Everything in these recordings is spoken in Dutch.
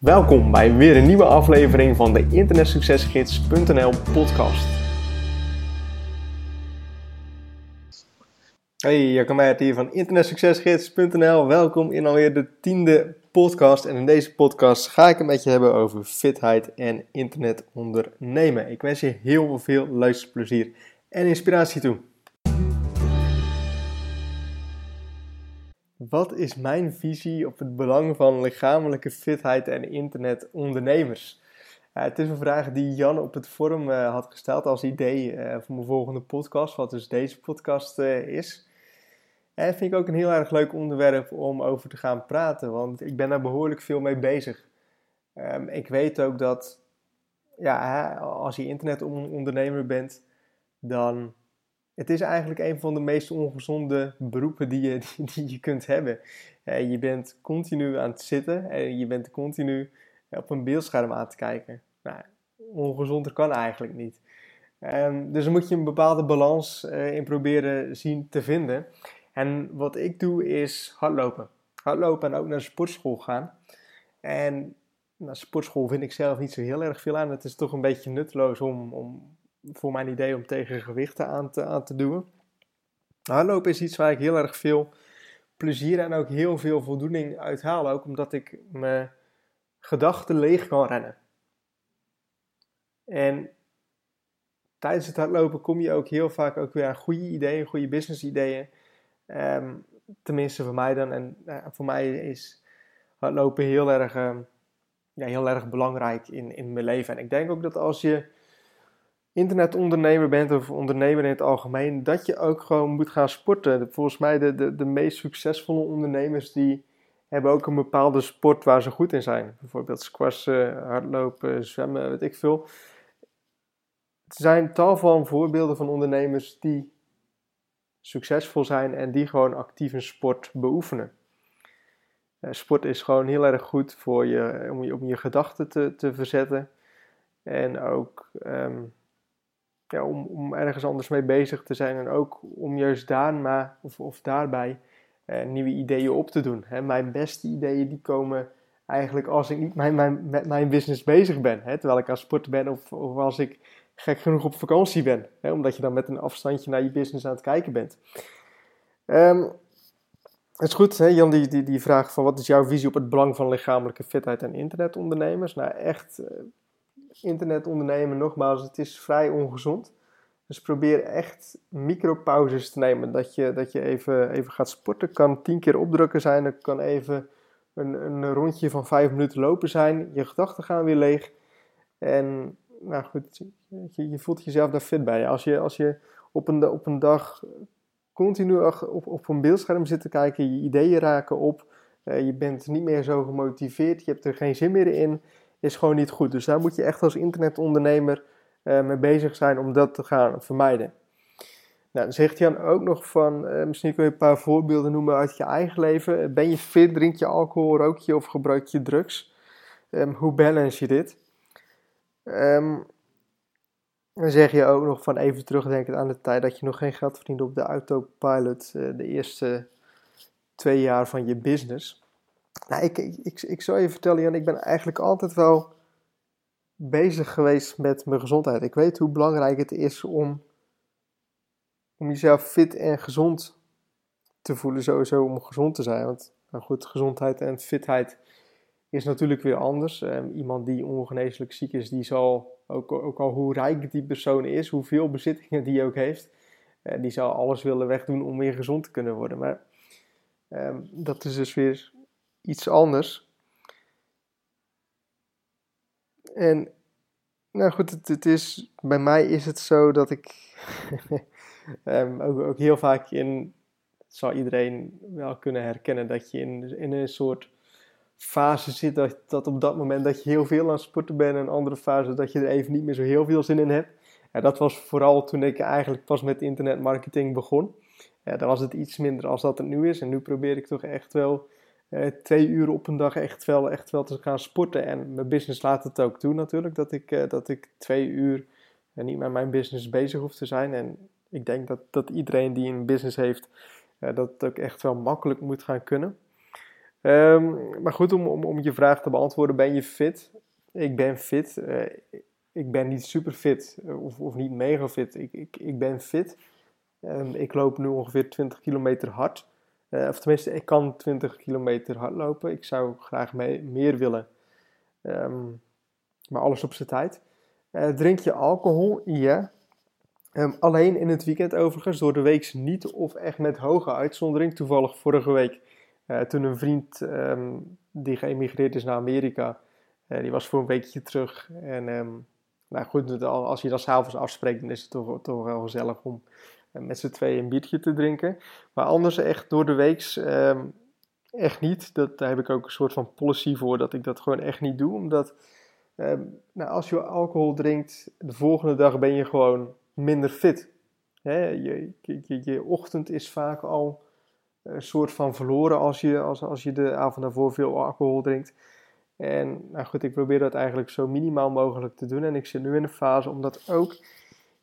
Welkom bij weer een nieuwe aflevering van de internetsuccesgids.nl podcast. Hey, Jacco Meijert hier van internetsuccesgids.nl. Welkom in alweer de tiende podcast. En in deze podcast ga ik met je hebben over fitheid en internet ondernemen. Ik wens je heel veel luisterplezier en inspiratie toe. Wat is mijn visie op het belang van lichamelijke fitheid en internetondernemers? Uh, het is een vraag die Jan op het forum uh, had gesteld als idee uh, voor mijn volgende podcast, wat dus deze podcast is. En vind ik ook een heel erg leuk onderwerp om over te gaan praten, want ik ben daar behoorlijk veel mee bezig. Um, ik weet ook dat ja, als je internetondernemer bent, dan het is eigenlijk een van de meest ongezonde beroepen die je, die, je kunt hebben. Uh, je bent continu aan het zitten en je bent continu op een beeldscherm aan te kijken. Nou, ongezonder kan eigenlijk niet. Um, dus dan moet je een bepaalde balans uh, in proberen zien te vinden. En wat ik doe is hardlopen. Hardlopen en ook naar sportschool gaan. En naar sportschool vind ik zelf niet zo heel erg veel aan. Het is toch een beetje nutteloos om, om voor mijn idee om tegen gewichten aan te, aan te doen. Hardlopen is iets waar ik heel erg veel plezier en ook heel veel voldoening uit haal. Ook omdat ik mijn gedachten leeg kan rennen. En tijdens het hardlopen kom je ook heel vaak ook weer aan goede ideeën, goede business ideeën. Um, tenminste voor mij dan. En uh, voor mij is hardlopen heel erg, uh, ja, heel erg belangrijk in, in mijn leven. En ik denk ook dat als je internetondernemer bent of ondernemer in het algemeen, dat je ook gewoon moet gaan sporten. Volgens mij de, de, de meest succesvolle ondernemers die hebben ook een bepaalde sport waar ze goed in zijn. Bijvoorbeeld squashen, hardlopen, zwemmen, weet ik veel. Er zijn tal van voorbeelden van ondernemers die succesvol zijn en die gewoon actief een sport beoefenen. Uh, sport is gewoon heel erg goed voor je, om je, om je gedachten te, te verzetten. En ook um, om, ergens anders mee bezig te zijn en ook om juist daarna of, of daarbij eh, nieuwe ideeën op te doen. Hè. Mijn beste ideeën die komen eigenlijk als ik niet mijn, met mijn business bezig ben, hè, terwijl ik aan sporten ben of, of als ik gek genoeg op vakantie ben, hè, omdat je dan met een afstandje naar je business aan het kijken bent. Um, het is goed, hè, Jan, die, die, die vraag van wat is jouw visie op het belang van lichamelijke fitheid en internetondernemers? Nou, echt, eh, internet ondernemen, nogmaals, het is vrij ongezond. Dus probeer echt micropauzes te nemen. Dat je, dat je even, even gaat sporten. Kan tien keer opdrukken zijn. Het kan even een, een rondje van vijf minuten lopen zijn. Je gedachten gaan weer leeg. En nou goed, je, je voelt jezelf daar fit bij. Als je, als je op, een, op een dag continu op, op een beeldscherm zit te kijken, je ideeën raken op. Uh, je bent niet meer zo gemotiveerd, je hebt er geen zin meer in is gewoon niet goed. Dus daar moet je echt als internetondernemer uh, mee bezig zijn om dat te gaan vermijden. Nou, dan zegt Jan ook nog van, uh, misschien kun je een paar voorbeelden noemen uit je eigen leven. Ben je fit, drink je alcohol, rook je of gebruik je drugs? Um, hoe balance je dit? Um, dan zeg je ook nog van even terugdenken aan de tijd dat je nog geen geld verdiende op de autopilot de eerste twee jaar van je business. Nou, ik, ik, ik, zou je vertellen, Jan, ik ben eigenlijk altijd wel bezig geweest met mijn gezondheid. Ik weet hoe belangrijk het is om, om jezelf fit en gezond te voelen, sowieso om gezond te zijn. Want nou goed, gezondheid en fitheid is natuurlijk weer anders. Um, iemand die ongeneeslijk ziek is, die zal, ook, ook al hoe rijk die persoon is, hoeveel bezittingen die ook heeft, uh, die zal alles willen wegdoen om weer gezond te kunnen worden. Maar um, dat is dus weer iets anders. En nou goed, het, het, is, bij mij is het zo dat ik um, ook, ook, heel vaak in, zal iedereen wel kunnen herkennen, dat je in, in een soort fase zit dat, dat op dat moment dat je heel veel aan het sporten bent en een andere fase dat je er even niet meer zo heel veel zin in hebt. En dat was vooral toen ik eigenlijk pas met internetmarketing begon. Ja, was het iets minder als dat het nu is. En nu probeer ik toch echt wel uh, twee uur op een dag echt wel, echt wel te gaan sporten. En mijn business laat het ook toe natuurlijk, dat ik, uh, dat ik twee uur uh, niet met mijn business bezig hoef te zijn. En ik denk dat, dat iedereen die een business heeft, dat ook echt wel makkelijk moet gaan kunnen. Ehm, maar goed, om, om, om je vraag te beantwoorden, ben je fit? Ik ben fit. Ik ben niet super fit of, of niet mega fit. Ik, ik, ik ben fit. Um, ik loop nu ongeveer 20 kilometer hard. Uh, of tenminste, ik kan 20 kilometer hard lopen. Ik zou graag mee, meer willen. Um, maar alles op zijn tijd. Uh, drink je alcohol? Ja. Um, alleen in het weekend overigens, door de week niet of echt met hoge uitzondering. Toevallig vorige week, uh, toen een vriend um, die geëmigreerd is naar Amerika, die was voor een weekje terug. En nou goed, als je dan s'avonds afspreekt, dan is het toch, toch wel gezellig om met z'n tweeën een biertje te drinken. Maar anders echt door de week echt niet. Dat, daar heb ik ook een soort van policy voor, dat ik dat gewoon echt niet doe. Omdat nou, als je alcohol drinkt, de volgende dag ben je gewoon minder fit. Je, je, ochtend is vaak al een soort van verloren als je, als, als je de avond daarvoor veel alcohol drinkt. En nou goed, ik probeer dat eigenlijk zo minimaal mogelijk te doen. En ik zit nu in een fase om dat ook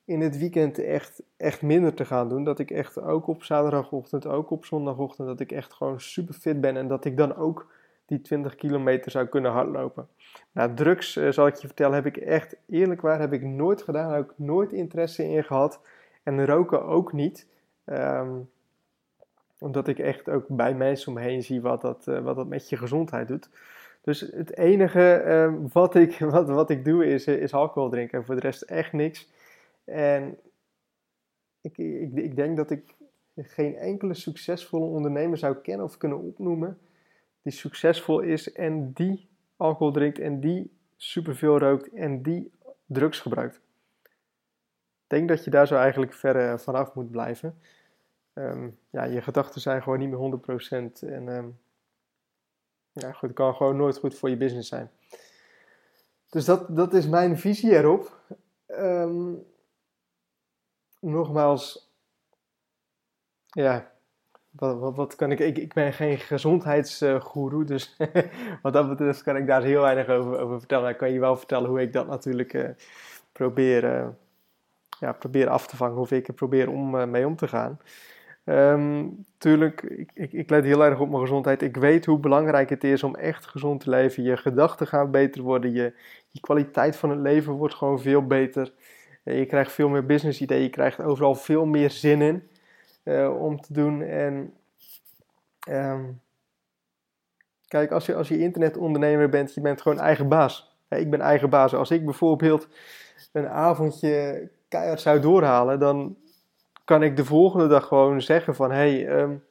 in het weekend echt, echt minder te gaan doen. Dat ik echt ook op zaterdagochtend, ook op zondagochtend, dat ik echt gewoon super fit ben. En dat ik dan ook die 20 kilometer zou kunnen hardlopen. Nou, drugs, uh, zal ik je vertellen, heb ik echt eerlijk waar, heb ik nooit gedaan. Ik nooit interesse in gehad. En roken ook niet. Um, omdat ik echt ook bij mensen om me heen zie wat dat, uh, wat dat met je gezondheid doet. Dus het enige uh, wat, ik, wat, wat ik doe is, eh, is alcohol drinken. En voor de rest echt niks. En ik, ik, ik denk dat ik geen enkele succesvolle ondernemer zou kennen of kunnen opnoemen die succesvol is en die alcohol drinkt en die superveel rookt en die drugs gebruikt. Ik denk dat je daar zo eigenlijk ver vanaf moet blijven. Um, ja, je gedachten zijn gewoon niet meer 100% en um, ja, goed, het kan gewoon nooit goed voor je business zijn. Dus dat, dat is mijn visie erop. Um, nogmaals, ja, wat, wat, kan ik, ik, ik ben geen gezondheidsgoeroe, dus wat dat betreft kan ik daar heel weinig over, over vertellen. Ik kan je wel vertellen hoe ik dat natuurlijk uh, probeer, uh, ja, probeer af te vangen, hoe ik er probeer om uh, mee om te gaan. Um, tuurlijk, ik, ik, ik, let heel erg op mijn gezondheid. Ik weet hoe belangrijk het is om echt gezond te leven. Je gedachten gaan beter worden, je, je kwaliteit van het leven wordt gewoon veel beter. Je krijgt veel meer business ideeën, je krijgt overal veel meer zin in. Uh, om te doen. En um, kijk, als je, als je internetondernemer bent, je bent gewoon eigen baas. Ik ben eigen baas. Als ik bijvoorbeeld een avondje keihard zou doorhalen, dan kan ik de volgende dag gewoon zeggen van, hey, um,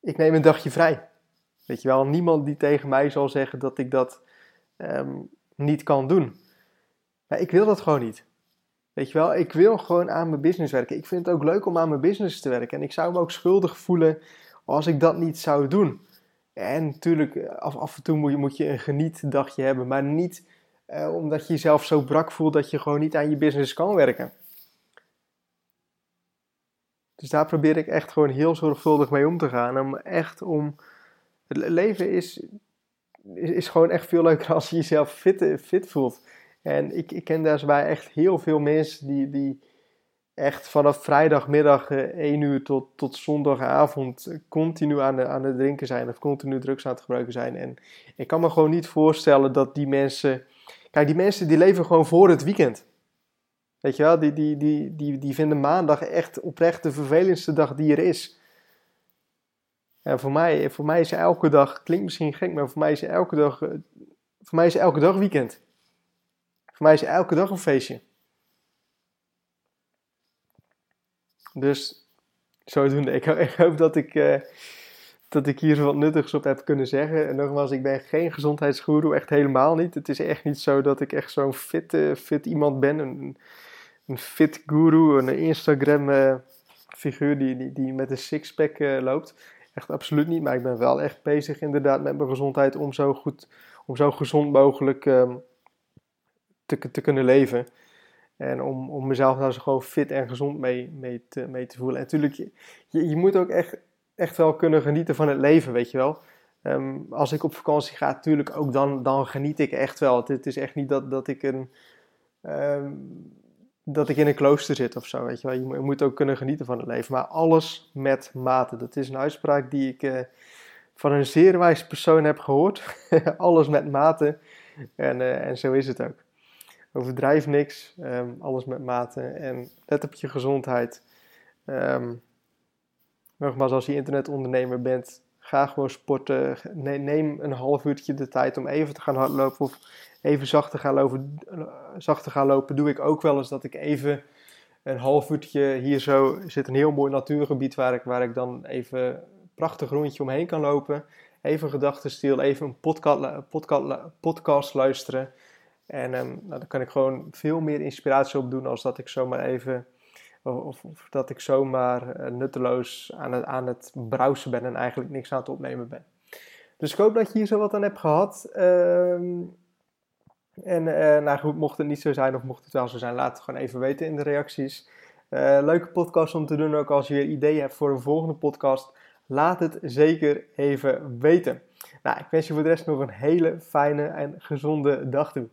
ik neem een dagje vrij. Weet je wel, niemand die tegen mij zal zeggen dat ik dat um, niet kan doen. Maar ik wil dat gewoon niet. Weet je wel, ik wil gewoon aan mijn business werken. Ik vind het ook leuk om aan mijn business te werken. En ik zou me ook schuldig voelen als ik dat niet zou doen. En natuurlijk, af, af en toe moet je, moet je een genietdagje hebben. Maar niet eh, omdat je jezelf zo brak voelt dat je gewoon niet aan je business kan werken. Dus daar probeer ik echt gewoon heel zorgvuldig mee om te gaan. Om echt om. Het leven is, is, is gewoon echt veel leuker als je jezelf fit, fit voelt. En ik, ik ken daarbij echt heel veel mensen die, die echt vanaf vrijdagmiddag 1 eh, uur tot, tot zondagavond continu aan, de, aan het drinken zijn of continu drugs aan het gebruiken zijn. En ik kan me gewoon niet voorstellen dat die mensen. Kijk, die mensen die leven gewoon voor het weekend. Weet je wel, die, die, die, die, die vinden maandag echt oprecht de vervelendste dag die er is. En voor mij, voor mij is elke dag, klinkt misschien gek, maar voor mij is elke dag, eh, voor mij is elke dag weekend. Voor mij is elke dag een feestje. Dus zodoende. Ik, ik hoop dat ik, uh, dat ik hier wat nuttigs op heb kunnen zeggen. En nogmaals, ik ben geen gezondheidsgoeroe, echt helemaal niet. Het is echt niet zo dat ik echt zo'n fit, fit iemand ben. Een, een fit guru, een Instagram uh, figuur die, die, met een sixpack loopt. Echt absoluut niet, maar ik ben wel echt bezig inderdaad met mijn gezondheid om zo goed, om zo gezond mogelijk... Um, te, te kunnen leven. En om, om mezelf daar zo gewoon fit en gezond mee, mee, te, mee te voelen. En natuurlijk, je, je moet ook echt, echt wel kunnen genieten van het leven, weet je wel. Um, als ik op vakantie ga, natuurlijk ook dan, dan geniet ik echt wel. Het, is echt niet dat, dat ik een... Um, dat ik in een klooster zit of zo, weet je wel. Je moet ook kunnen genieten van het leven. Maar alles met mate. Dat is een uitspraak die ik, uh, van een zeer wijs persoon heb gehoord. alles met mate. En, uh, en zo is het ook. Overdrijf niks, um, alles met mate. En let op je gezondheid. Um, nogmaals, als je internetondernemer bent, ga gewoon sporten. Neem een half uurtje de tijd om even te gaan hardlopen of even zacht te gaan lopen. Zacht te gaan lopen doe ik ook wel eens dat ik even een half uurtje hier zo zit een heel mooi natuurgebied waar ik, waar ik dan even een prachtig rondje omheen kan lopen. Even gedachten stil, even een podcast, podcast luisteren. En um, nou, dan kan ik gewoon veel meer inspiratie opdoen als dat ik zomaar even of, dat ik zomaar uh, nutteloos aan het, aan het browsen ben en eigenlijk niks aan het opnemen ben. Dus ik hoop dat je hier zo wat aan hebt gehad. Ehm, en uh, nou mocht het niet zo zijn of mocht het wel zo zijn, laat het gewoon even weten in de reacties. Uh, leuke podcast om te doen, ook als je ideeën hebt voor een volgende podcast. Laat het zeker even weten. Nou, ik wens je voor de rest nog een hele fijne en gezonde dag toe.